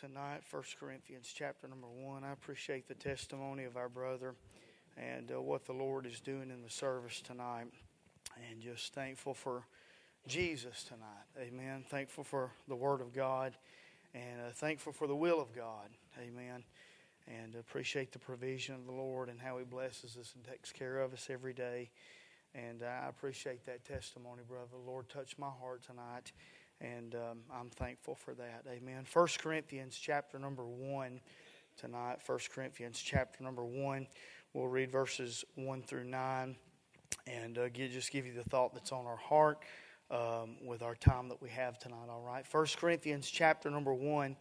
tonight, 1 Corinthians chapter number 1. I appreciate the testimony of our brother and uh, what the Lord is doing in the service tonight. And just thankful for Jesus tonight. Amen. Thankful for the Word of God and uh, thankful for the will of God. Amen. And appreciate the provision of the Lord and how He blesses us and takes care of us every day. And I appreciate that testimony, brother. The Lord touched my heart tonight and um, I'm thankful for that. Amen. 1 Corinthians chapter number 1 tonight. 1 Corinthians chapter number 1. We'll read verses 1 through 9 and uh, get, just give you the thought that's on our heart um, with our time that we have tonight, all right? 1 Corinthians chapter number 1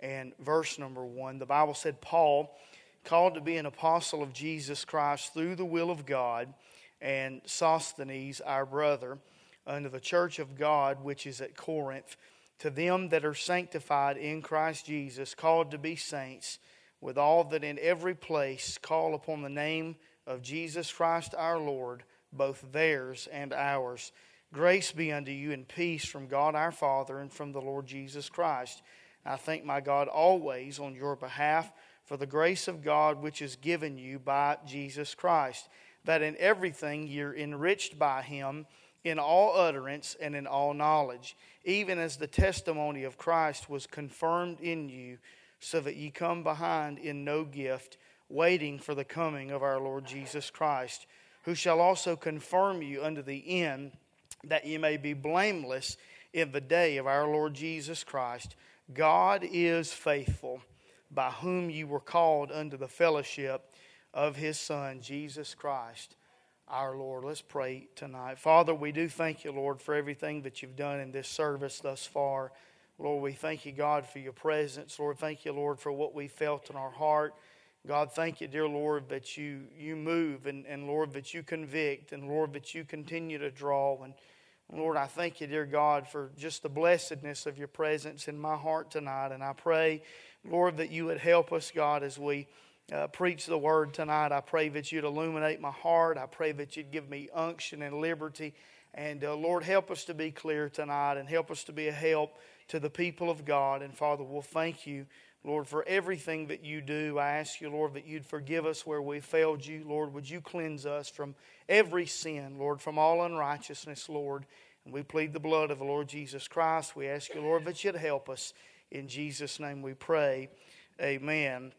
and verse number 1. The Bible said, Paul, called to be an apostle of Jesus Christ through the will of God, and Sosthenes, our brother, unto the church of God which is at Corinth, to them that are sanctified in Christ Jesus, called to be saints, with all that in every place call upon the name of Jesus Christ our Lord, both theirs and ours. Grace be unto you and peace from God our Father and from the Lord Jesus Christ. I thank my God always on your behalf for the grace of God which is given you by Jesus Christ, that in everything you're enriched by him in all utterance and in all knowledge, even as the testimony of Christ was confirmed in you, so that ye come behind in no gift, waiting for the coming of our Lord Jesus Christ, who shall also confirm you unto the end, that ye may be blameless in the day of our Lord Jesus Christ. God is faithful, by whom you were called unto the fellowship of his Son, Jesus Christ our Lord. Let's pray tonight. Father, we do thank you, Lord, for everything that you've done in this service thus far. Lord, we thank you, God, for your presence. Lord, thank you, Lord, for what we felt in our heart. God, thank you, dear Lord, that you, you move and, and Lord, that you convict and Lord, that you continue to draw. And Lord, I thank you, dear God, for just the blessedness of your presence in my heart tonight. And I pray, Lord, that you would help us, God, as we uh, preach the word tonight. I pray that you'd illuminate my heart. I pray that you'd give me unction and liberty. And uh, Lord, help us to be clear tonight and help us to be a help to the people of God. And Father, we'll thank you, Lord, for everything that you do. I ask you, Lord, that you'd forgive us where we failed you. Lord, would you cleanse us from every sin, Lord, from all unrighteousness, Lord. And we plead the blood of the Lord Jesus Christ. We ask you, Lord, that you'd help us. In Jesus' name we pray. Amen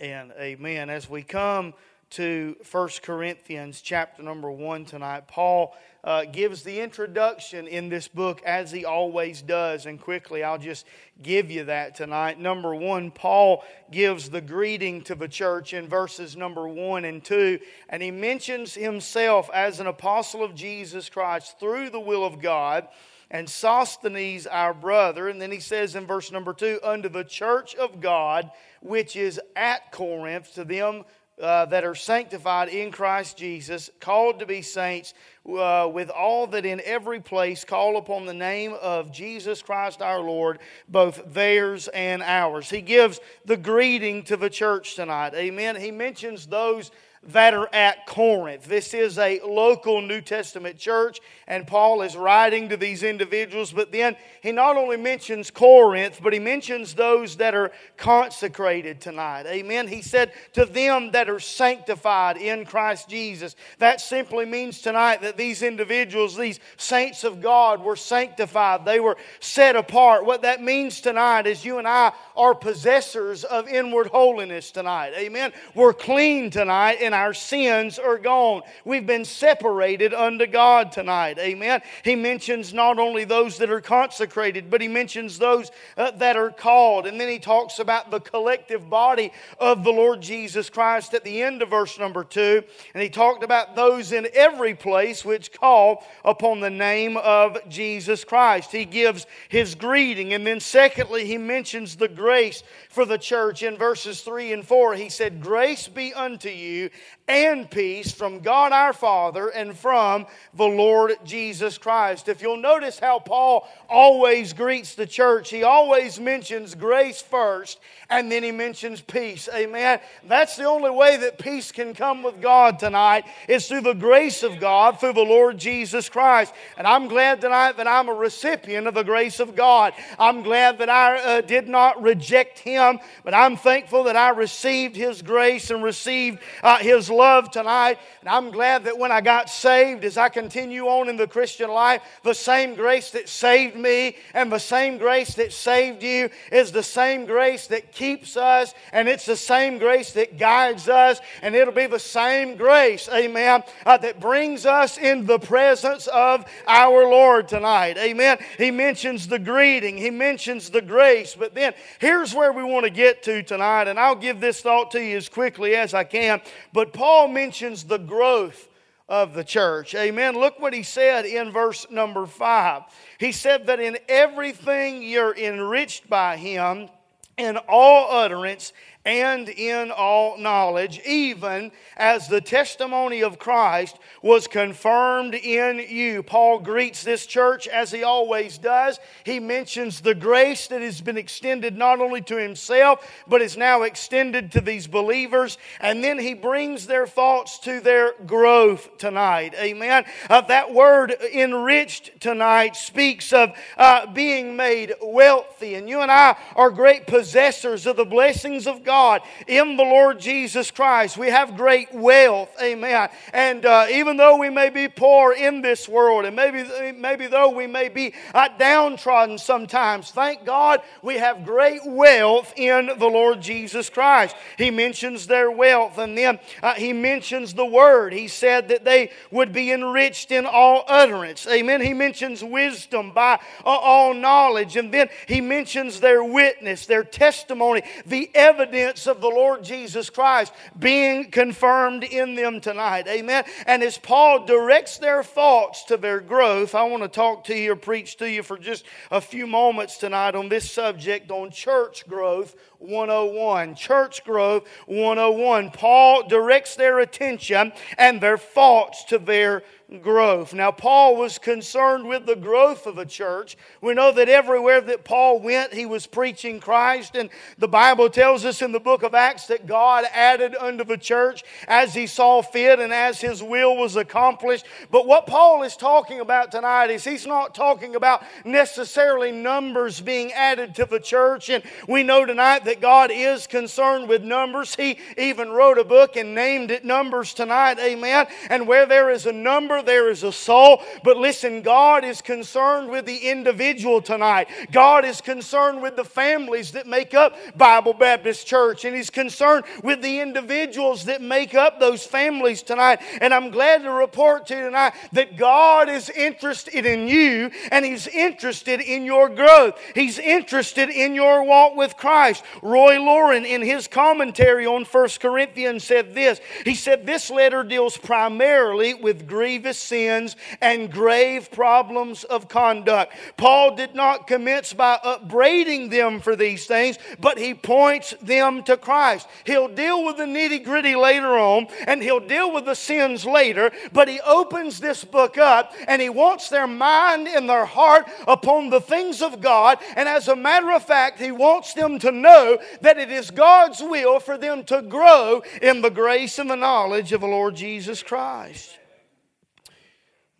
and amen. As we come to 1 Corinthians chapter number 1 tonight, Paul uh, gives the introduction in this book as he always does. And quickly, I'll just give you that tonight. Number one, Paul gives the greeting to the church in verses number 1 and 2. And he mentions himself as an apostle of Jesus Christ through the will of God and Sosthenes our brother. And then he says in verse number two, unto the church of God which is at Corinth, to them uh, that are sanctified in Christ Jesus, called to be saints, uh, with all that in every place call upon the name of Jesus Christ our Lord, both theirs and ours. He gives the greeting to the church tonight. Amen. He mentions those that are at Corinth. This is a local New Testament church, and Paul is writing to these individuals. But then he not only mentions Corinth, but he mentions those that are consecrated tonight. Amen. He said to them that are sanctified in Christ Jesus. That simply means tonight that these individuals, these saints of God, were sanctified, they were set apart. What that means tonight is you and I are possessors of inward holiness tonight. Amen. We're clean tonight and our sins are gone. We've been separated unto God tonight. Amen. He mentions not only those that are consecrated, but he mentions those uh, that are called. And then he talks about the collective body of the Lord Jesus Christ at the end of verse number two. And he talked about those in every place which call upon the name of Jesus Christ. He gives his greeting. And then, secondly, he mentions the grace for the church in verses 3 and 4. He said, Grace be unto you and peace from God our Father and from the Lord Jesus Christ. If you'll notice how Paul always greets the church, he always mentions grace first and then he mentions peace. Amen. That's the only way that peace can come with God tonight is through the grace of God, through the Lord Jesus Christ. And I'm glad tonight that I'm a recipient of the grace of God. I'm glad that I uh, did not reject him, but I'm thankful that I received his grace and received uh, his love tonight. And I'm glad that when I got saved, as I continue on in the Christian life, the same grace that saved me and the same grace that saved you is the same grace that keeps us, and it's the same grace that guides us, and it'll be the same grace, amen, uh, that brings us in the presence of our Lord tonight. Amen. He mentions the greeting, he mentions the grace, but then here's where we want to get to tonight, and I'll give this thought to you as quickly as I can. But Paul mentions the growth of the church. Amen. Look what he said in verse number five. He said that in everything you're enriched by him in all utterance and in all knowledge, even as the testimony of Christ was confirmed in you. Paul greets this church as he always does. He mentions the grace that has been extended not only to himself, but is now extended to these believers. And then he brings their thoughts to their growth tonight. Amen. Uh, that word enriched tonight speaks of uh, being made wealthy. And you and I are great possessors of the blessings of God God in the Lord Jesus Christ. We have great wealth, amen. And uh, even though we may be poor in this world, and maybe, maybe though we may be uh, downtrodden sometimes, thank God we have great wealth in the Lord Jesus Christ. He mentions their wealth, and then uh, he mentions the word. He said that they would be enriched in all utterance, amen. He mentions wisdom by uh, all knowledge, and then he mentions their witness, their testimony, the evidence of the Lord Jesus Christ being confirmed in them tonight. Amen. And as Paul directs their thoughts to their growth, I want to talk to you or preach to you for just a few moments tonight on this subject on church growth 101. Church growth 101. Paul directs their attention and their thoughts to their growth. Now, Paul was concerned with the growth of a church. We know that everywhere that Paul went, he was preaching Christ. And the Bible tells us in the book of Acts that God added unto the church as he saw fit and as his will was accomplished. But what Paul is talking about tonight is he's not talking about necessarily numbers being added to the church. And we know tonight that God is concerned with numbers. He even wrote a book and named it Numbers tonight. Amen. And where there is a number, there is a soul. But listen, God is concerned with the individual tonight. God is concerned with the families that make up Bible Baptist Church. And He's concerned with the individuals that make up those families tonight. And I'm glad to report to you tonight that God is interested in you and He's interested in your growth. He's interested in your walk with Christ. Roy Laurin, in his commentary on 1 Corinthians, said this. He said, This letter deals primarily with grievous sins and grave problems of conduct. Paul did not commence by upbraiding them for these things, but he points them to Christ. He'll deal with the nitty gritty later on, and he'll deal with the sins later, but he opens this book up and he wants their mind and their heart upon the things of God. And as a matter of fact, he wants them to know that it is God's will for them to grow in the grace and the knowledge of the Lord Jesus Christ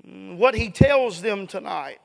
what he tells them tonight,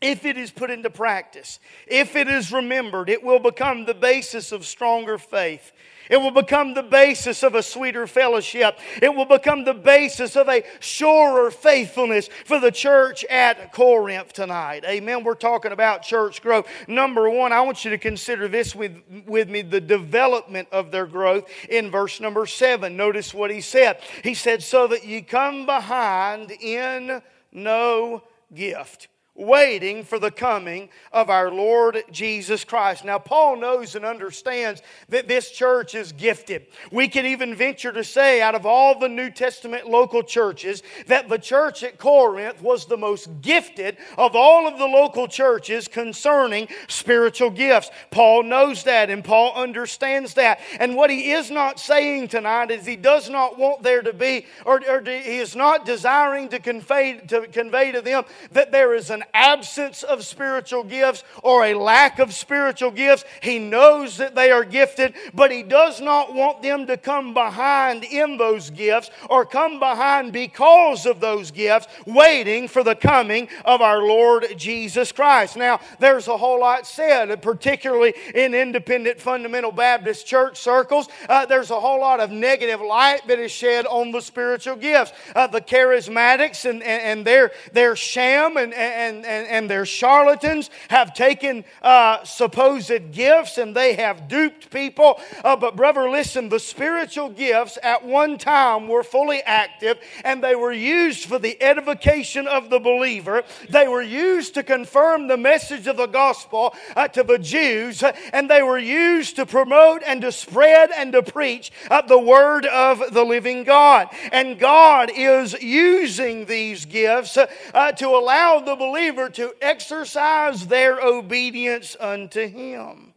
if it is put into practice, if it is remembered, it will become the basis of stronger faith. It will become the basis of a sweeter fellowship. It will become the basis of a surer faithfulness for the church at Corinth tonight. Amen. We're talking about church growth. Number one, I want you to consider this with, with me the development of their growth in verse number seven. Notice what he said. He said, So that ye come behind in no gift. Waiting for the coming of our Lord Jesus Christ. Now, Paul knows and understands that this church is gifted. We can even venture to say, out of all the New Testament local churches, that the church at Corinth was the most gifted of all of the local churches concerning spiritual gifts. Paul knows that and Paul understands that. And what he is not saying tonight is he does not want there to be, or, or he is not desiring to convey, to convey to them that there is an absence of spiritual gifts or a lack of spiritual gifts. He knows that they are gifted, but he does not want them to come behind in those gifts or come behind because of those gifts, waiting for the coming of our Lord Jesus Christ. Now, there's a whole lot said, particularly in independent fundamental Baptist church circles. Uh, there's a whole lot of negative light that is shed on the spiritual gifts. Uh, the charismatics and, and, and their, their sham and, and, and, and their charlatans have taken uh, supposed gifts and they have duped people. Uh, but, brother, listen, the spiritual gifts at one time were fully active and they were used for the edification of the believer. They were used to confirm the message of the gospel uh, to the Jews and they were used to promote and to spread and to preach uh, the word of the living God. And God is using these gifts uh, to allow the believer to exercise their obedience unto Him.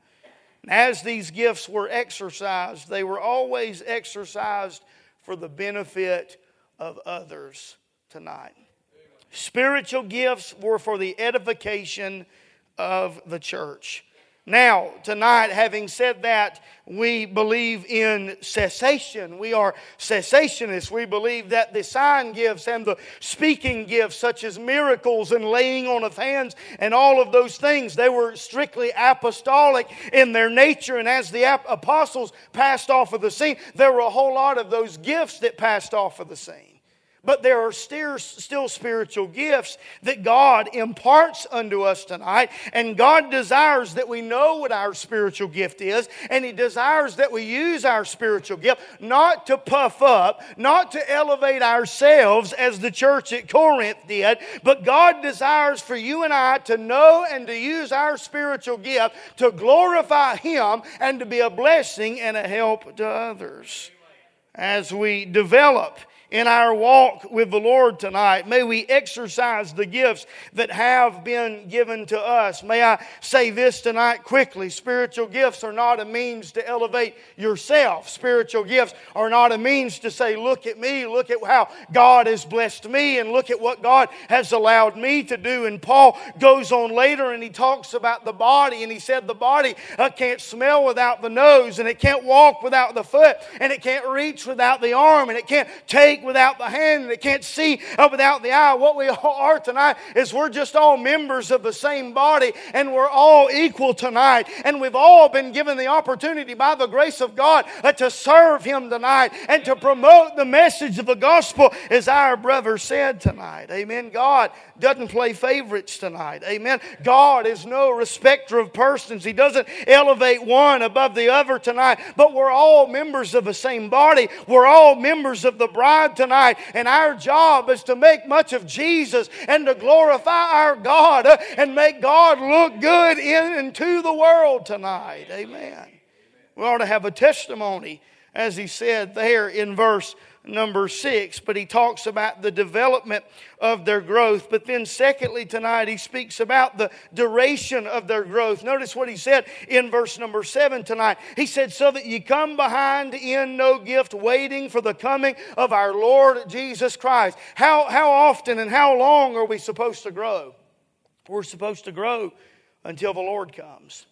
And as these gifts were exercised, they were always exercised for the benefit of others tonight. Spiritual gifts were for the edification of the church. Now, tonight, having said that, we believe in cessation. We are cessationists. We believe that the sign gifts and the speaking gifts, such as miracles and laying on of hands and all of those things, they were strictly apostolic in their nature. And as the apostles passed off of the scene, there were a whole lot of those gifts that passed off of the scene. But there are still, spiritual gifts that God imparts unto us tonight. And God desires that we know what our spiritual gift is. And He desires that we use our spiritual gift not to puff up, not to elevate ourselves as the church at Corinth did. But God desires for you and I to know and to use our spiritual gift to glorify Him and to be a blessing and a help to others. As we develop in our walk with the Lord tonight. May we exercise the gifts that have been given to us. May I say this tonight quickly spiritual gifts are not a means to elevate yourself. Spiritual gifts are not a means to say, Look at me, look at how God has blessed me, and look at what God has allowed me to do. And Paul goes on later and he talks about the body, and he said, The body uh, can't smell without the nose, and it can't walk without the foot, and it can't reach without the arm, and it can't take without the hand and it can't see without the eye. What we all are tonight is we're just all members of the same body and we're all equal tonight. And we've all been given the opportunity by the grace of God uh, to serve Him tonight and to promote the message of the gospel as our brother said tonight. Amen. God doesn't play favorites tonight. Amen. God is no respecter of persons. He doesn't elevate one above the other tonight, but we're all members of the same body. We're all members of the bride tonight, and our job is to make much of Jesus and to glorify our God uh, and make God look good in and to the world tonight. Amen. We ought to have a testimony, as he said there in verse number six, but he talks about the development of their growth. But then, secondly, tonight, he speaks about the duration of their growth. Notice what he said in verse number seven tonight. He said, So that ye come behind in no gift, waiting for the coming of our Lord Jesus Christ. How, how often and how long are we supposed to grow? We're supposed to grow until the Lord comes.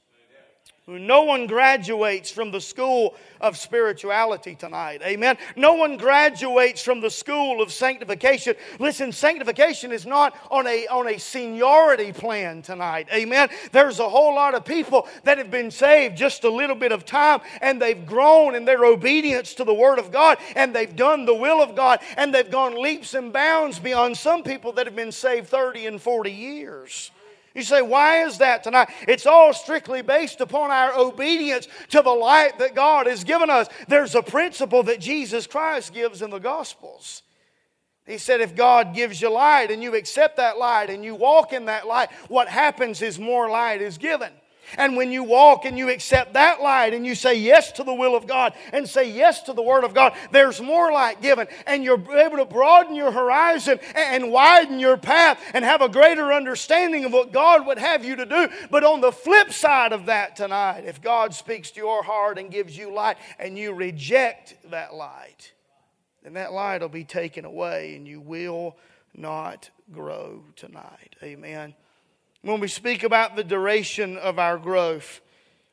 No one graduates from the school of spirituality tonight. Amen. No one graduates from the school of sanctification. Listen, sanctification is not on a, on a seniority plan tonight. Amen. There's a whole lot of people that have been saved just a little bit of time and they've grown in their obedience to the Word of God and they've done the will of God and they've gone leaps and bounds beyond some people that have been saved 30 and 40 years. You say, why is that tonight? It's all strictly based upon our obedience to the light that God has given us. There's a principle that Jesus Christ gives in the Gospels. He said, if God gives you light and you accept that light and you walk in that light, what happens is more light is given. And when you walk and you accept that light and you say yes to the will of God and say yes to the Word of God, there's more light given. And you're able to broaden your horizon and widen your path and have a greater understanding of what God would have you to do. But on the flip side of that tonight, if God speaks to your heart and gives you light and you reject that light, then that light will be taken away and you will not grow tonight. Amen. When we speak about the duration of our growth,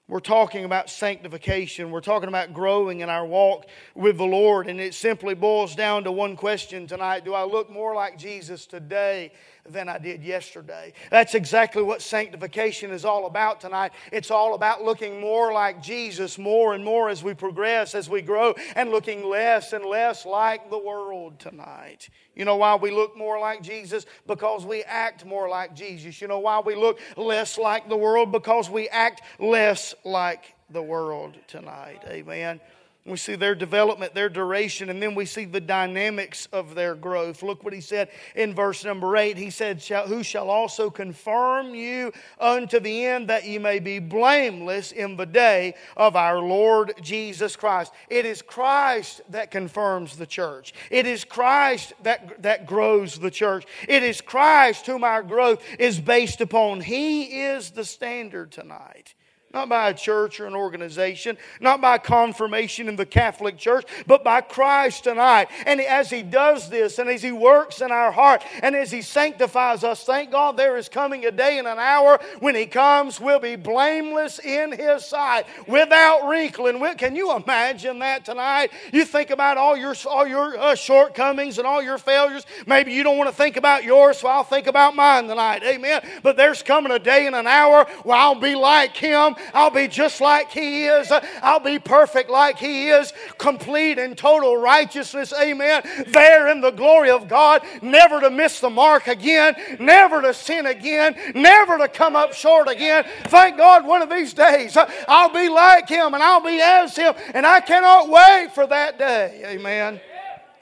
we're talking about sanctification. We're talking about growing in our walk with the Lord. And it simply boils down to one question tonight Do I look more like Jesus today than I did yesterday. That's exactly what sanctification is all about tonight. It's all about looking more like Jesus more and more as we progress, as we grow, and looking less and less like the world tonight. You know why we look more like Jesus? Because we act more like Jesus. You know why we look less like the world? Because we act less like the world tonight. Amen. We see their development, their duration, and then we see the dynamics of their growth. Look what he said in verse number eight. He said, Who shall also confirm you unto the end that ye may be blameless in the day of our Lord Jesus Christ? It is Christ that confirms the church. It is Christ that, that grows the church. It is Christ whom our growth is based upon. He is the standard tonight not by a church or an organization, not by confirmation in the Catholic Church, but by Christ tonight. And as He does this, and as He works in our heart, and as He sanctifies us, thank God there is coming a day and an hour when He comes, we'll be blameless in His sight, without wrinkle. And can you imagine that tonight? You think about all your, all your uh, shortcomings and all your failures. Maybe you don't want to think about yours, so I'll think about mine tonight. Amen. But there's coming a day and an hour where I'll be like Him I'll be just like He is. I'll be perfect like He is, complete in total righteousness. Amen. There in the glory of God, never to miss the mark again, never to sin again, never to come up short again. Thank God one of these days uh, I'll be like Him and I'll be as Him, and I cannot wait for that day. Amen.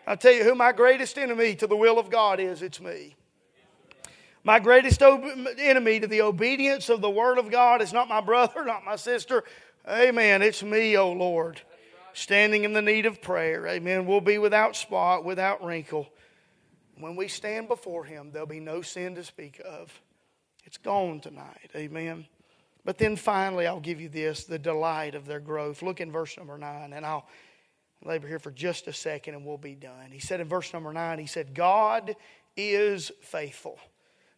I'll tell you who my greatest enemy to the will of God is it's me. My greatest enemy to the obedience of the Word of God is not my brother, not my sister. Amen. It's me, O oh Lord, standing in the need of prayer. Amen. We'll be without spot, without wrinkle. When we stand before Him, there'll be no sin to speak of. It's gone tonight. Amen. But then finally, I'll give you this the delight of their growth. Look in verse number 9, and I'll labor here for just a second and we'll be done. He said in verse number 9, He said, God is faithful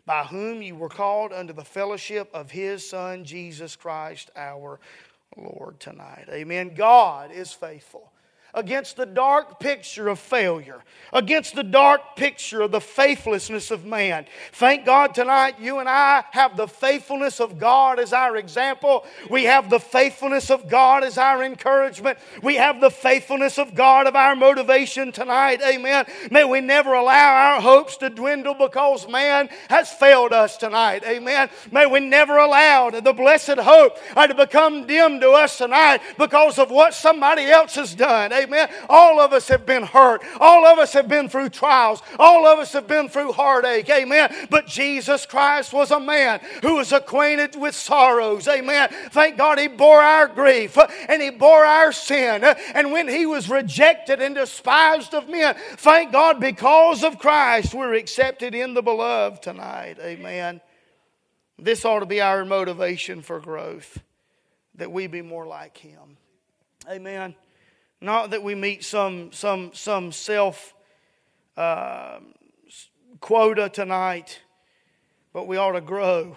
by whom you were called unto the fellowship of his Son, Jesus Christ our Lord, tonight. Amen. God is faithful against the dark picture of failure, against the dark picture of the faithlessness of man. Thank God tonight you and I have the faithfulness of God as our example. We have the faithfulness of God as our encouragement. We have the faithfulness of God of our motivation tonight. Amen. May we never allow our hopes to dwindle because man has failed us tonight. Amen. May we never allow the blessed hope uh, to become dim to us tonight because of what somebody else has done. Amen. All of us have been hurt. All of us have been through trials. All of us have been through heartache. Amen. But Jesus Christ was a man who was acquainted with sorrows. Amen. Thank God he bore our grief uh, and he bore our sin. Uh, and when he was rejected and despised of men, thank God because of Christ we're accepted in the beloved tonight. Amen. This ought to be our motivation for growth, that we be more like him. Amen. Not that we meet some, some, some self uh, quota tonight, but we ought to grow.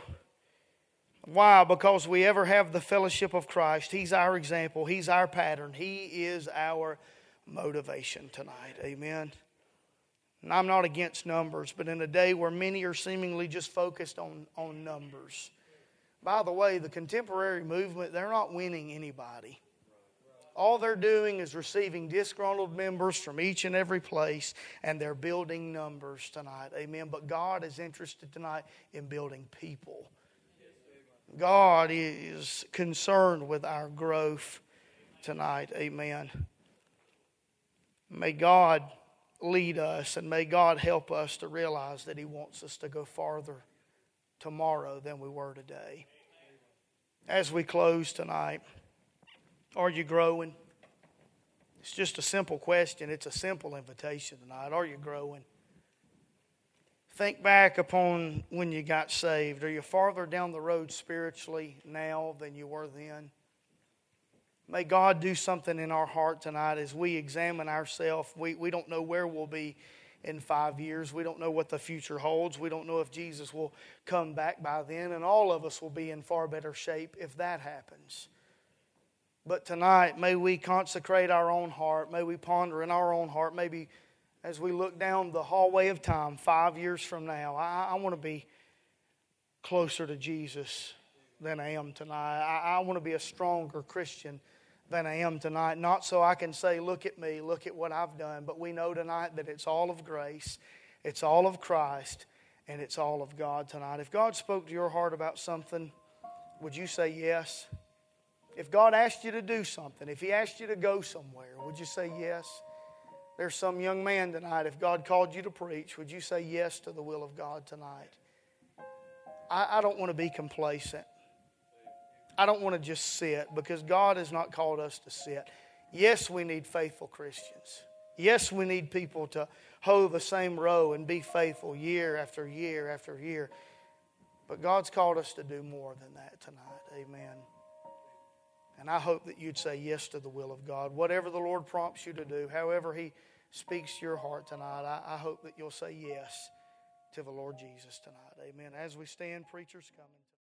Why? Because we ever have the fellowship of Christ. He's our example, He's our pattern, He is our motivation tonight. Amen. And I'm not against numbers, but in a day where many are seemingly just focused on, on numbers. By the way, the contemporary movement, they're not winning anybody. All they're doing is receiving disgruntled members from each and every place, and they're building numbers tonight. Amen. But God is interested tonight in building people. God is concerned with our growth tonight. Amen. May God lead us, and may God help us to realize that He wants us to go farther tomorrow than we were today. As we close tonight, are you growing? It's just a simple question. It's a simple invitation tonight. Are you growing? Think back upon when you got saved. Are you farther down the road spiritually now than you were then? May God do something in our heart tonight as we examine ourselves. We, we don't know where we'll be in five years. We don't know what the future holds. We don't know if Jesus will come back by then, and all of us will be in far better shape if that happens. But tonight, may we consecrate our own heart. May we ponder in our own heart. Maybe as we look down the hallway of time five years from now, I, I want to be closer to Jesus than I am tonight. I, I want to be a stronger Christian than I am tonight. Not so I can say, look at me, look at what I've done, but we know tonight that it's all of grace, it's all of Christ, and it's all of God tonight. If God spoke to your heart about something, would you say yes? If God asked you to do something, if He asked you to go somewhere, would you say yes? There's some young man tonight, if God called you to preach, would you say yes to the will of God tonight? I, I don't want to be complacent. I don't want to just sit because God has not called us to sit. Yes, we need faithful Christians. Yes, we need people to hold the same row and be faithful year after year after year. But God's called us to do more than that tonight. Amen. And I hope that you'd say yes to the will of God. Whatever the Lord prompts you to do, however He speaks to your heart tonight, I, I hope that you'll say yes to the Lord Jesus tonight. Amen. As we stand, preachers coming.